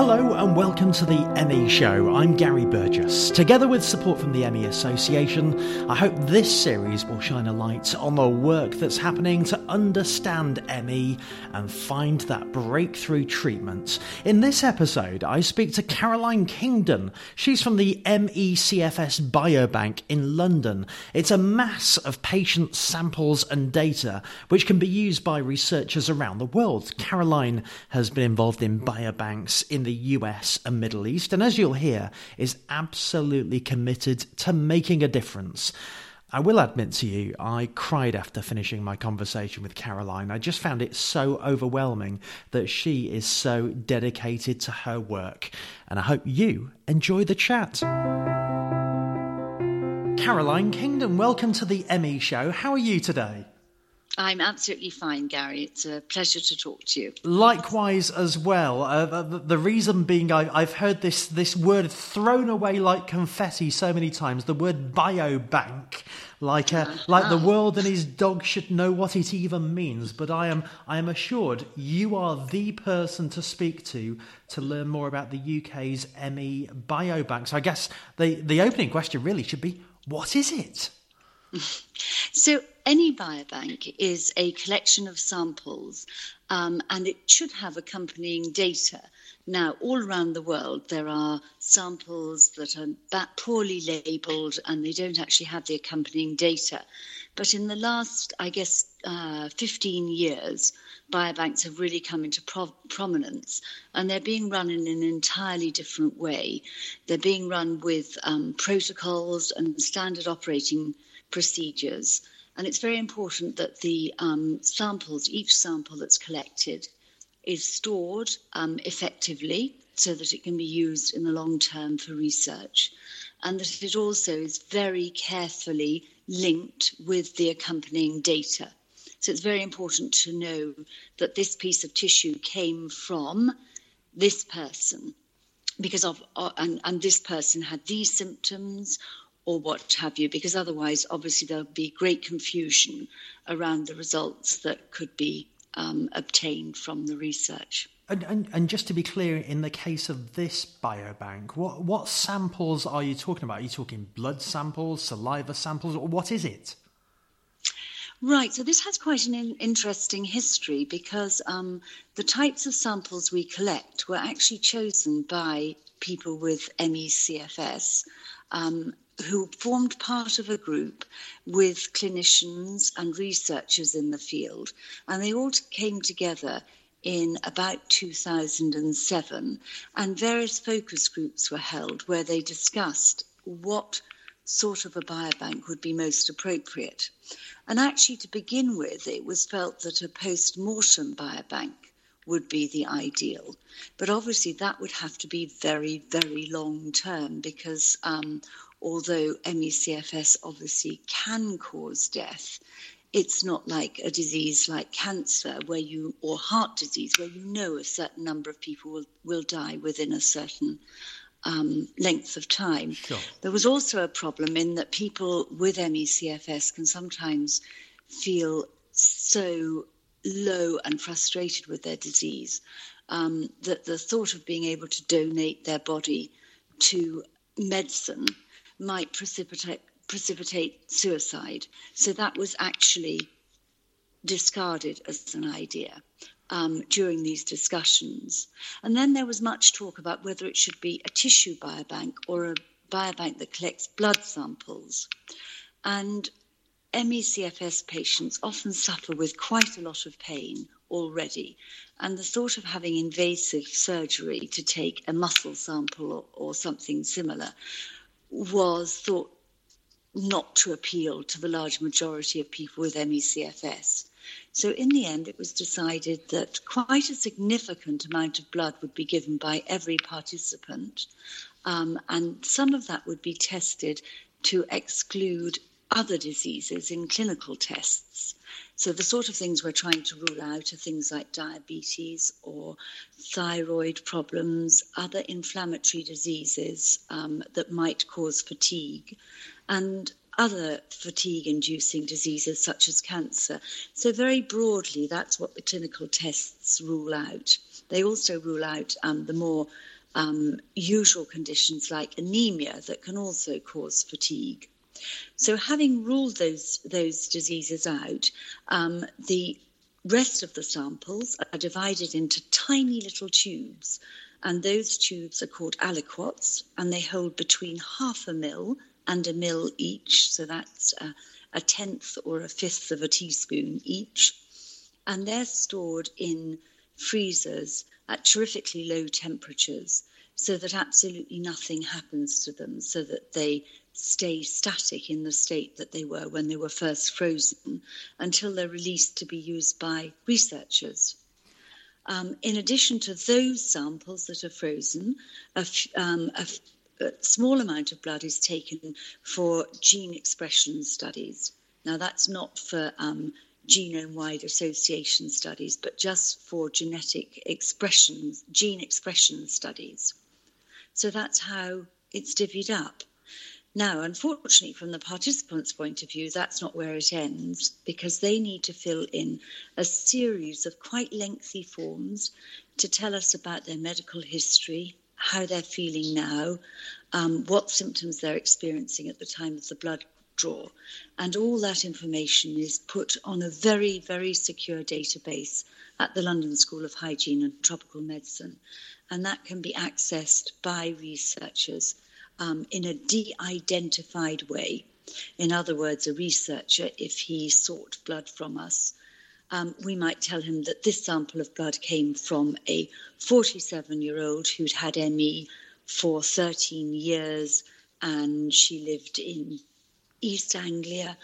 Hello and welcome to the ME Show. I'm Gary Burgess. Together with support from the ME Association, I hope this series will shine a light on the work that's happening to understand ME and find that breakthrough treatment. In this episode, I speak to Caroline Kingdon. She's from the MECFS Biobank in London. It's a mass of patient samples and data which can be used by researchers around the world. Caroline has been involved in biobanks in the the US and Middle East, and as you'll hear, is absolutely committed to making a difference. I will admit to you, I cried after finishing my conversation with Caroline. I just found it so overwhelming that she is so dedicated to her work, and I hope you enjoy the chat. Caroline Kingdon, welcome to the ME show. How are you today? I'm absolutely fine, Gary. It's a pleasure to talk to you. Likewise, as well. Uh, the, the, reason being, I, have heard this this word thrown away like confetti so many times. The word biobank, like uh, like the world and his dog should know what it even means. But I am I am assured you are the person to speak to to learn more about the UK's ME biobank. So I guess the the opening question really should be, what is it? So any biobank is a collection of samples um, and it should have accompanying data. Now, all around the world, there are samples that are poorly labeled and they don't actually have the accompanying data. But in the last, I guess, uh, 15 years, biobanks have really come into pro- prominence and they're being run in an entirely different way. They're being run with um, protocols and standard operating procedures. And it's very important that the um, samples, each sample that's collected, is stored um, effectively so that it can be used in the long term for research. And that it also is very carefully linked with the accompanying data. So it's very important to know that this piece of tissue came from this person because of, uh, and, and this person had these symptoms or what have you, because otherwise, obviously, there'll be great confusion around the results that could be um, obtained from the research. And, and, and, just to be clear, in the case of this biobank, what, what samples are you talking about? Are you talking blood samples, saliva samples, or what is it? Right, so this has quite an in- interesting history because um, the types of samples we collect were actually chosen by people with MECFS um, who formed part of a group with clinicians and researchers in the field, and they all came together in about 2007, and various focus groups were held where they discussed what sort of a biobank would be most appropriate. And actually, to begin with, it was felt that a post mortem biobank would be the ideal. But obviously, that would have to be very, very long term because um, although ME/CFS obviously can cause death, it's not like a disease like cancer where you or heart disease where you know a certain number of people will, will die within a certain um, length of time. Sure. There was also a problem in that people with ME/CFS can sometimes feel so low and frustrated with their disease um, that the thought of being able to donate their body to medicine might precipitate, precipitate suicide. So that was actually discarded as an idea. Um, during these discussions. And then there was much talk about whether it should be a tissue biobank or a biobank that collects blood samples. And MECFS patients often suffer with quite a lot of pain already. And the thought of having invasive surgery to take a muscle sample or, or something similar was thought not to appeal to the large majority of people with MECFS. So, in the end, it was decided that quite a significant amount of blood would be given by every participant, um, and some of that would be tested to exclude other diseases in clinical tests. So, the sort of things we're trying to rule out are things like diabetes or thyroid problems, other inflammatory diseases um, that might cause fatigue, and other fatigue inducing diseases such as cancer. So, very broadly, that's what the clinical tests rule out. They also rule out um, the more um, usual conditions like anemia that can also cause fatigue. So, having ruled those those diseases out, um, the rest of the samples are divided into tiny little tubes, and those tubes are called aliquots, and they hold between half a mil and a mil each. So that's a, a tenth or a fifth of a teaspoon each, and they're stored in freezers at terrifically low temperatures so that absolutely nothing happens to them, so that they stay static in the state that they were when they were first frozen until they're released to be used by researchers. Um, in addition to those samples that are frozen, a, um, a, a small amount of blood is taken for gene expression studies. Now, that's not for um, genome wide association studies, but just for genetic expression, gene expression studies. So that's how it's divvied up. Now, unfortunately, from the participants' point of view, that's not where it ends because they need to fill in a series of quite lengthy forms to tell us about their medical history, how they're feeling now, um, what symptoms they're experiencing at the time of the blood draw. And all that information is put on a very, very secure database at the London School of Hygiene and Tropical Medicine. And that can be accessed by researchers um, in a de identified way. In other words, a researcher, if he sought blood from us, um, we might tell him that this sample of blood came from a 47 year old who'd had ME for 13 years and she lived in East Anglia.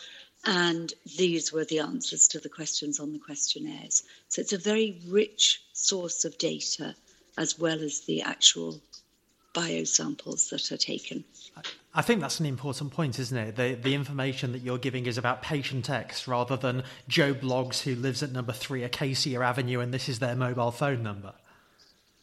And these were the answers to the questions on the questionnaires. So it's a very rich source of data as well as the actual biosamples that are taken. I think that's an important point, isn't it? The, the information that you're giving is about patient X rather than Joe Bloggs who lives at number three Acacia Avenue and this is their mobile phone number.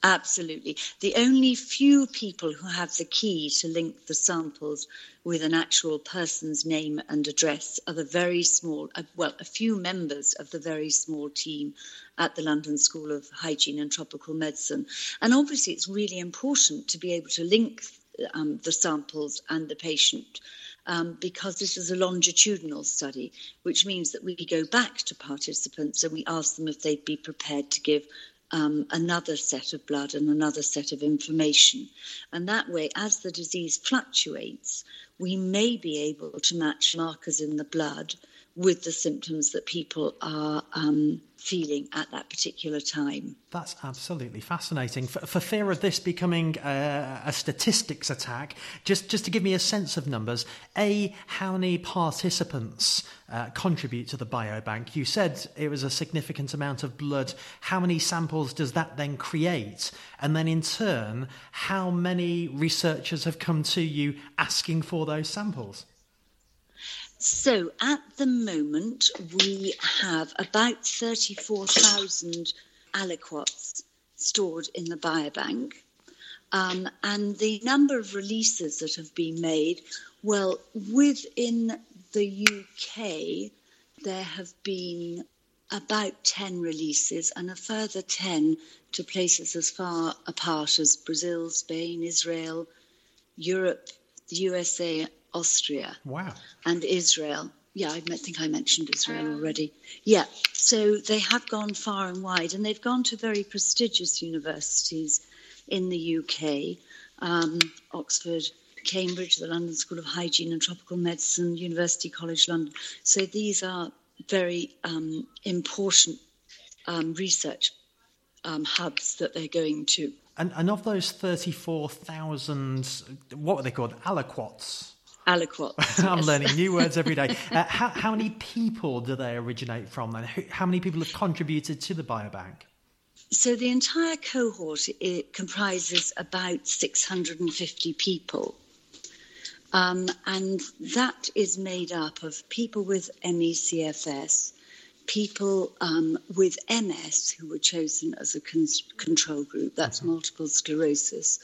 Absolutely. The only few people who have the key to link the samples with an actual person's name and address are the very small, uh, well, a few members of the very small team at the London School of Hygiene and Tropical Medicine. And obviously, it's really important to be able to link um, the samples and the patient. Um, because this is a longitudinal study, which means that we go back to participants and we ask them if they'd be prepared to give um, another set of blood and another set of information. And that way, as the disease fluctuates, we may be able to match markers in the blood with the symptoms that people are um, feeling at that particular time. That's absolutely fascinating. For, for fear of this becoming a, a, statistics attack, just, just to give me a sense of numbers, A, how many participants uh, contribute to the biobank? You said it was a significant amount of blood. How many samples does that then create? And then in turn, how many researchers have come to you asking for those samples? So at the moment, we have about 34,000 aliquots stored in the biobank. Um, and the number of releases that have been made, well, within the UK, there have been about 10 releases and a further 10 to places as far apart as Brazil, Spain, Israel, Europe, the USA, Austria. Wow. And Israel. Yeah, I think I mentioned Israel already. Yeah, so they have gone far and wide, and they've gone to very prestigious universities in the UK um, Oxford, Cambridge, the London School of Hygiene and Tropical Medicine, University College London. So these are very um, important um, research um, hubs that they're going to. And, and of those 34,000, what were they called? Aliquots? Aliquot. I'm yes. learning new words every day. Uh, how, how, many people do they originate from then? How many people have contributed to the biobank? So the entire cohort it comprises about 650 people. Um, and that is made up of people with ME/CFS, people um, with MS who were chosen as a con- control group, that's mm-hmm. multiple sclerosis,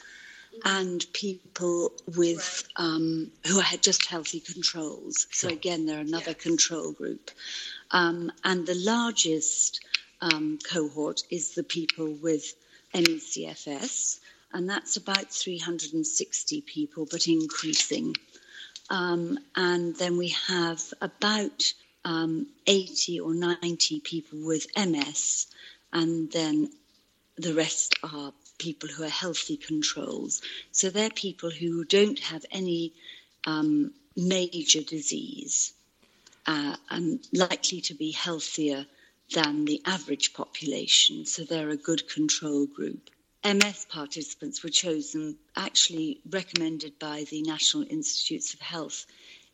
and people with um, who had just healthy controls. So again, they're another control group, um, and the largest um, cohort is the people with ME/CFS, and that's about 360 people, but increasing. Um, and then we have about um, 80 or 90 people with MS, and then the rest are people who are healthy controls. So they're people who don't have any um, major disease uh, and likely to be healthier than the average population. So they're a good control group. MS participants were chosen, actually recommended by the National Institutes of Health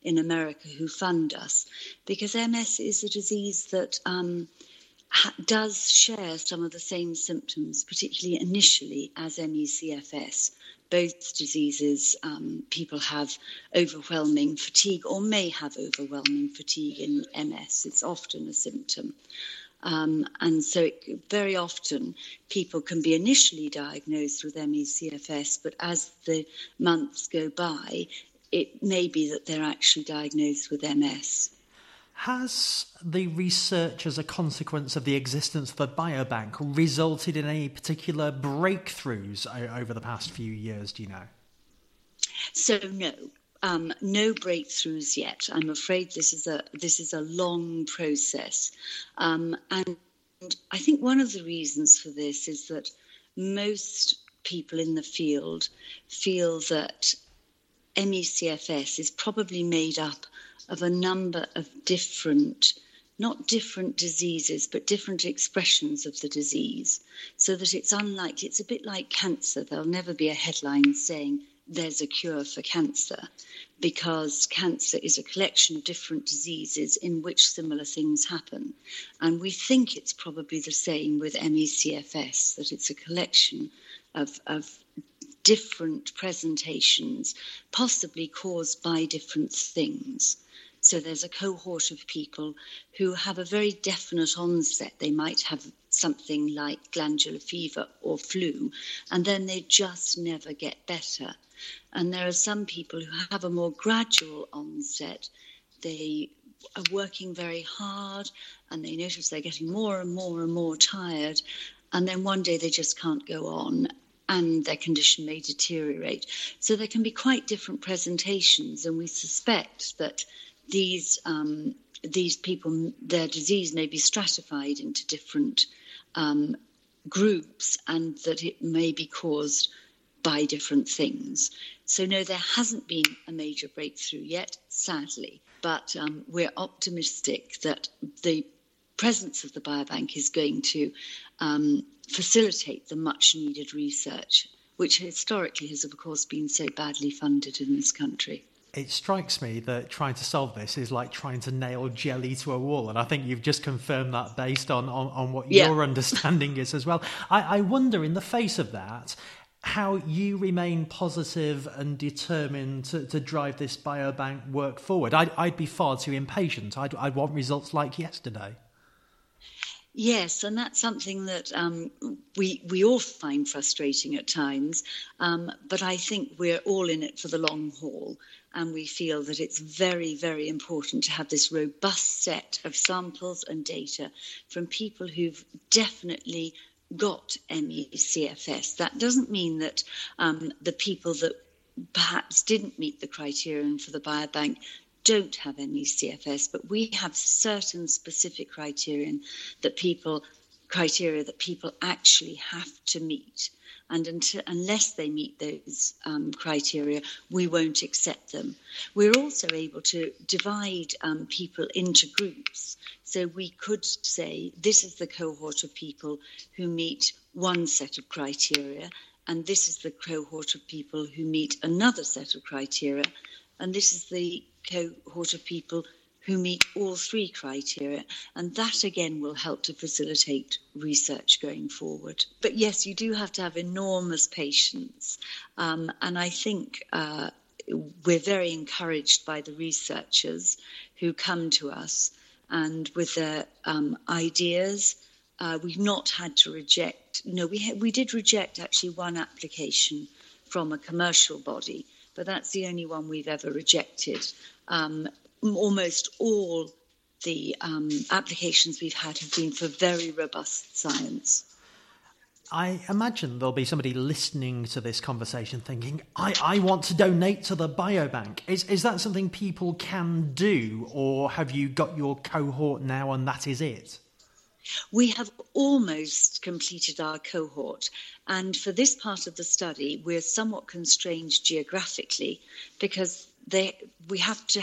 in America who fund us, because MS is a disease that um, does share some of the same symptoms, particularly initially as ME/CFS. Both diseases, um, people have overwhelming fatigue or may have overwhelming fatigue in MS. It's often a symptom. Um, and so, it, very often, people can be initially diagnosed with ME/CFS, but as the months go by, it may be that they're actually diagnosed with MS. Has the research, as a consequence of the existence of the biobank, resulted in any particular breakthroughs over the past few years? Do you know? So, no. Um, no breakthroughs yet. I'm afraid this is a this is a long process, um, and I think one of the reasons for this is that most people in the field feel that ME/CFS is probably made up of a number of different not different diseases, but different expressions of the disease, so that it's unlikely, it's a bit like cancer. There'll never be a headline saying there's a cure for cancer because cancer is a collection of different diseases in which similar things happen. And we think it's probably the same with ME/CFS, that it's a collection of, of different presentations, possibly caused by different things. So there's a cohort of people who have a very definite onset. They might have something like glandular fever or flu, and then they just never get better. And there are some people who have a more gradual onset. They are working very hard and they notice they're getting more and more and more tired. And then one day they just can't go on and their condition may deteriorate. So there can be quite different presentations, and we suspect that these um, these people, their disease may be stratified into different um, groups, and that it may be caused by different things. So, no, there hasn't been a major breakthrough yet, sadly, but um, we're optimistic that the presence of the biobank is going to um, facilitate the much needed research, which historically has, of course, been so badly funded in this country it strikes me that trying to solve this is like trying to nail jelly to a wall. And I think you've just confirmed that based on, on, on what yeah. your understanding is as well. I, I wonder, in the face of that, how you remain positive and determined to, to drive this biobank work forward. I'd, I'd be far too impatient. I'd, I'd want results like yesterday. Yes, and that's something that um, we we all find frustrating at times. Um, but I think we're all in it for the long haul, and we feel that it's very, very important to have this robust set of samples and data from people who've definitely got ME/CFS. That doesn't mean that um, the people that perhaps didn't meet the criterion for the biobank don't have ME/CFS, but we have certain specific criterion that people criteria that people actually have to meet. And until, unless they meet those um, criteria, we won't accept them. We're also able to divide um, people into groups. So we could say this is the cohort of people who meet one set of criteria, and this is the cohort of people who meet another set of criteria, and this is the cohort of people who meet all three criteria. And that again will help to facilitate research going forward. But yes, you do have to have enormous patience. Um, and I think uh, we're very encouraged by the researchers who come to us and with their um, ideas. Uh, we've not had to reject, no, we, ha- we did reject actually one application from a commercial body, but that's the only one we've ever rejected. Um, almost all the um, applications we've had have been for very robust science. I imagine there'll be somebody listening to this conversation thinking, I, I want to donate to the biobank. Is, is that something people can do, or have you got your cohort now and that is it? We have almost completed our cohort, and for this part of the study, we're somewhat constrained geographically because they, we have to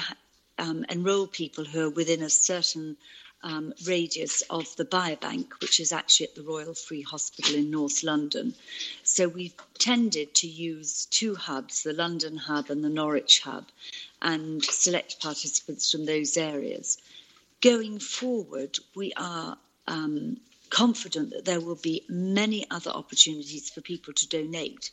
um, enroll people who are within a certain um, radius of the biobank, which is actually at the Royal Free Hospital in North London. So we've tended to use two hubs, the London hub and the Norwich hub, and select participants from those areas. Going forward, we are um, confident that there will be many other opportunities for people to donate,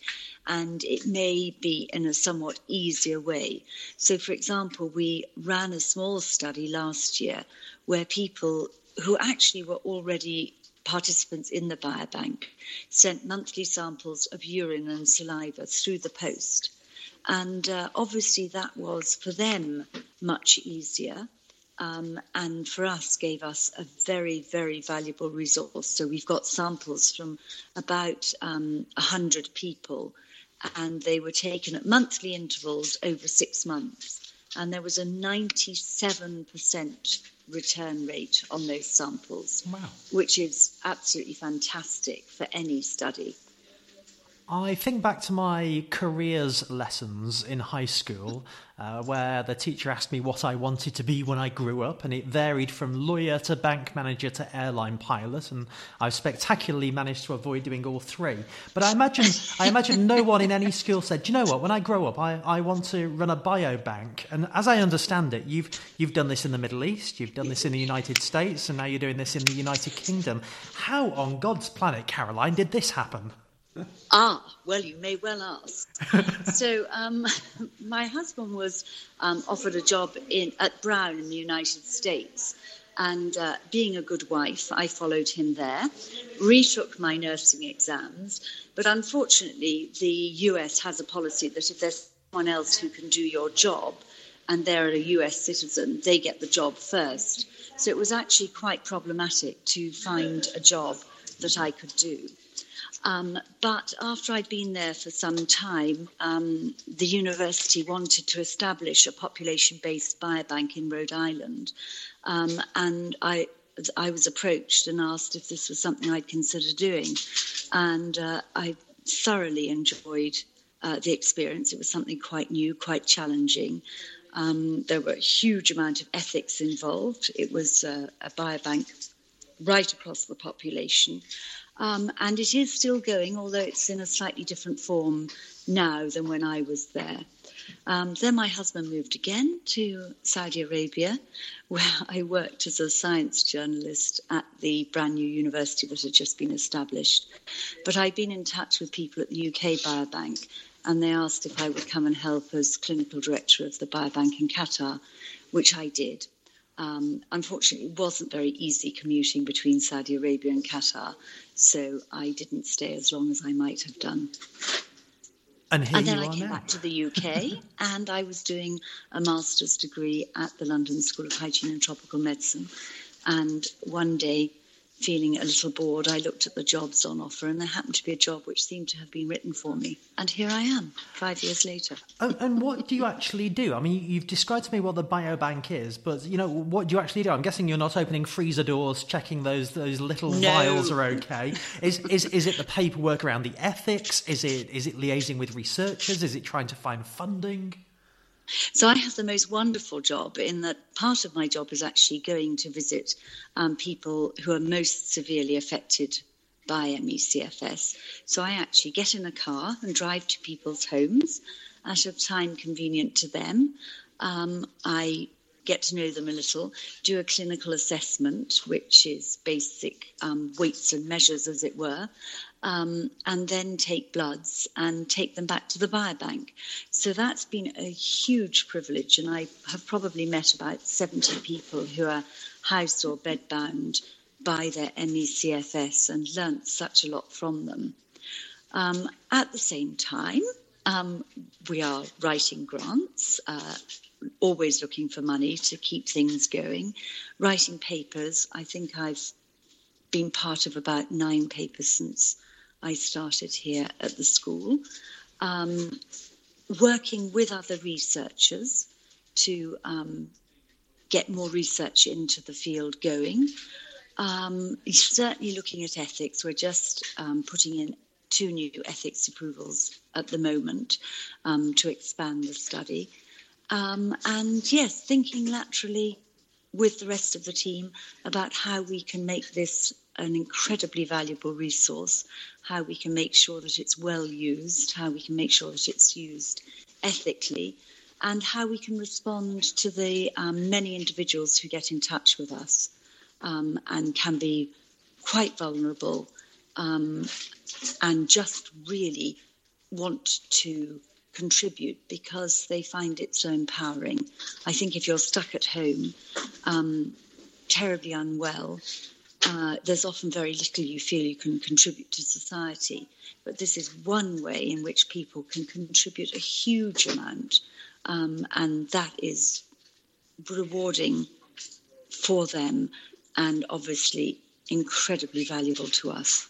and it may be in a somewhat easier way. So, for example, we ran a small study last year where people who actually were already participants in the biobank sent monthly samples of urine and saliva through the post. And uh, obviously, that was for them much easier um, and for us gave us a very, very valuable resource. So we've got samples from about um, 100 people, and they were taken at monthly intervals over six months. And there was a 97% return rate on those samples, wow. which is absolutely fantastic for any study. I think back to my careers lessons in high school, uh, where the teacher asked me what I wanted to be when I grew up, and it varied from lawyer to bank manager to airline pilot, and I've spectacularly managed to avoid doing all three. But I imagine, I imagine no one in any school said, "Do you know what? When I grow up, I, I want to run a biobank." And as I understand it, you've you've done this in the Middle East, you've done this in the United States, and now you're doing this in the United Kingdom. How on God's planet, Caroline, did this happen? Ah, well, you may well ask. so, um, my husband was um, offered a job in, at Brown in the United States. And uh, being a good wife, I followed him there, retook my nursing exams. But unfortunately, the US has a policy that if there's someone else who can do your job and they're a US citizen, they get the job first. So it was actually quite problematic to find a job that I could do. Um, but after I'd been there for some time, um, the university wanted to establish a population based biobank in Rhode Island. Um, and I, I was approached and asked if this was something I'd consider doing. And uh, I thoroughly enjoyed uh, the experience. It was something quite new, quite challenging. Um, there were a huge amount of ethics involved. It was uh, a biobank right across the population. Um, and it is still going, although it's in a slightly different form now than when I was there. Um, then my husband moved again to Saudi Arabia, where I worked as a science journalist at the brand new university that had just been established. But I'd been in touch with people at the UK Biobank, and they asked if I would come and help as clinical director of the biobank in Qatar, which I did. Um, unfortunately, it wasn't very easy commuting between Saudi Arabia and Qatar, so I didn't stay as long as I might have done. And, and then I came now. back to the UK and I was doing a master's degree at the London School of Hygiene and Tropical Medicine. And one day feeling a little bored, I looked at the jobs on offer, and there happened to be a job which seemed to have been written for me. And here I am, five years later. And, and what do you actually do? I mean, you've described to me what the biobank is, but you know, what do you actually do? I'm guessing you're not opening freezer doors, checking those those little no. vials are okay. Is is is it the paperwork around the ethics? Is it is it liaising with researchers? Is it trying to find funding? So I have the most wonderful job in that part of my job is actually going to visit um, people who are most severely affected by ME/CFS. So I actually get in a car and drive to people's homes at a time convenient to them. Um, I get to know them a little, do a clinical assessment, which is basic um, weights and measures, as it were, um, and then take bloods and take them back to the biobank. So that's been a huge privilege, and I have probably met about 70 people who are house or bedbound by their ME/CFS and learnt such a lot from them. Um, at the same time, um, we are writing grants, uh, always looking for money to keep things going, writing papers. I think I've been part of about nine papers since I started here at the school, um, working with other researchers to um, get more research into the field going. Um, certainly looking at ethics. We're just um, putting in two new ethics approvals at the moment um, to expand the study. Um, and yes, thinking laterally with the rest of the team about how we can make this an incredibly valuable resource, how we can make sure that it's well used, how we can make sure that it's used ethically, and how we can respond to the um, many individuals who get in touch with us um, and can be quite vulnerable um, and just really want to contribute because they find it so empowering. I think if you're stuck at home, um, terribly unwell, uh, there's often very little you feel you can contribute to society. But this is one way in which people can contribute a huge amount, um, and that is rewarding for them and obviously incredibly valuable to us.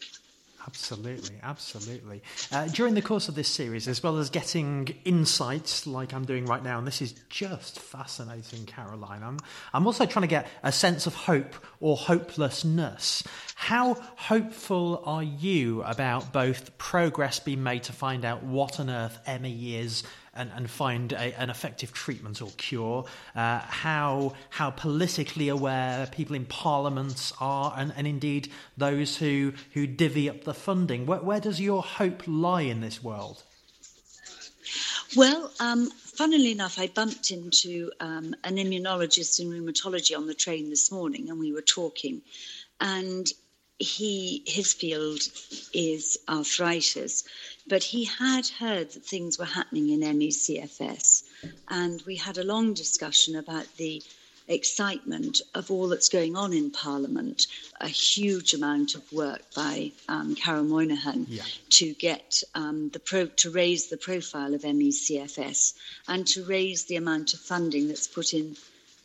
Absolutely, absolutely. Uh, during the course of this series, as well as getting insights like I'm doing right now, and this is just fascinating, Caroline, I'm, I'm also trying to get a sense of hope or hopelessness. How hopeful are you about both progress being made to find out what on earth ME is and, and find a, an effective treatment or cure, uh, how, how politically aware people in parliaments are, and, and indeed those who, who divvy up the funding. Where, where does your hope lie in this world? Well, um, funnily enough, I bumped into um, an immunologist in rheumatology on the train this morning, and we were talking. And he his field is arthritis, but he had heard that things were happening in ME/CFS, and we had a long discussion about the excitement of all that's going on in Parliament. A huge amount of work by um, Carol Monaghan yeah. to get um, the pro- to raise the profile of ME/CFS and to raise the amount of funding that's put in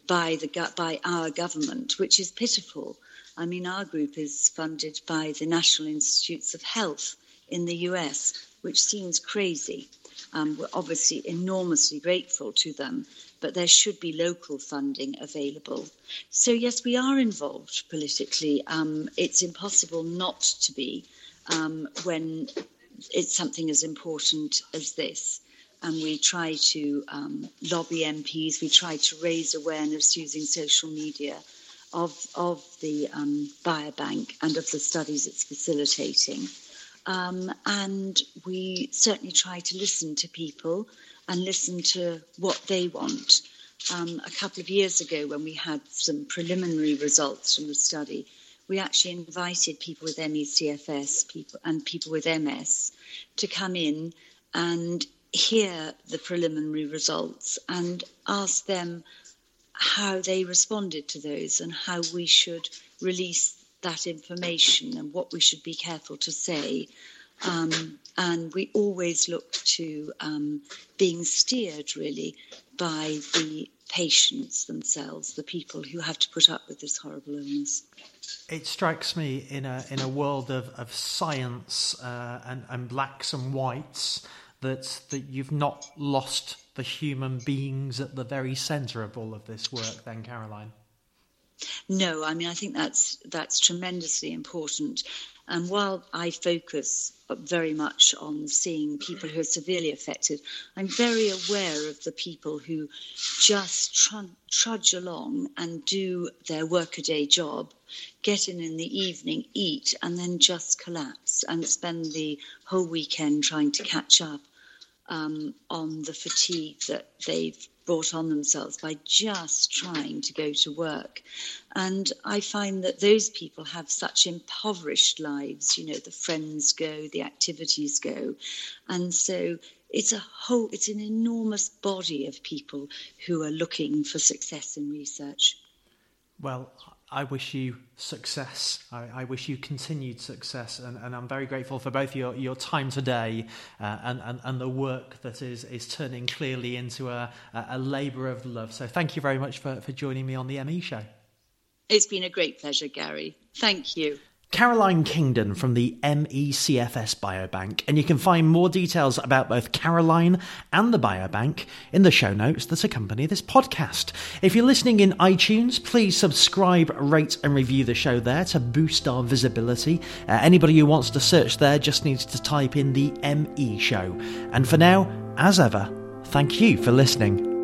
by the by our government, which is pitiful. I mean, our group is funded by the National Institutes of Health in the US, which seems crazy. Um, we're obviously enormously grateful to them, but there should be local funding available. So, yes, we are involved politically. Um, it's impossible not to be um, when it's something as important as this. And we try to um, lobby MPs, we try to raise awareness using social media of, of the um, biobank and of the studies it's facilitating. Um, and we certainly try to listen to people and listen to what they want. Um, a couple of years ago, when we had some preliminary results from the study, we actually invited people with ME/CFS people and people with MS to come in and hear the preliminary results and ask them how they responded to those and how we should release that information and what we should be careful to say. Um, and we always look to um, being steered really by the patients themselves, the people who have to put up with this horrible illness. It strikes me in a in a world of, of science uh, and, and blacks and whites that that you've not lost the human beings at the very centre of all of this work, then, Caroline? No, I mean I think that's that's tremendously important. And while I focus very much on seeing people who are severely affected, I'm very aware of the people who just trudge along and do their workaday job, get in in the evening, eat, and then just collapse and spend the whole weekend trying to catch up um, on the fatigue that they've brought on themselves by just trying to go to work. And I find that those people have such impoverished lives. You know, the friends go, the activities go. And so it's a whole, it's an enormous body of people who are looking for success in research. Well, I wish you success. I, I, wish you continued success, and, and, I'm very grateful for both your, your time today uh, and, and, and, the work that is, is turning clearly into a, a labour of love. So, thank you very much for, for joining me on the ME show. It's been a great pleasure, Gary. Thank you. Caroline Kingdon from the MECFS Biobank, and you can find more details about both Caroline and the Biobank in the show notes that accompany this podcast. If you're listening in iTunes, please subscribe, rate, and review the show there to boost our visibility. Uh, anybody who wants to search there just needs to type in the ME show. And for now, as ever, thank you for listening.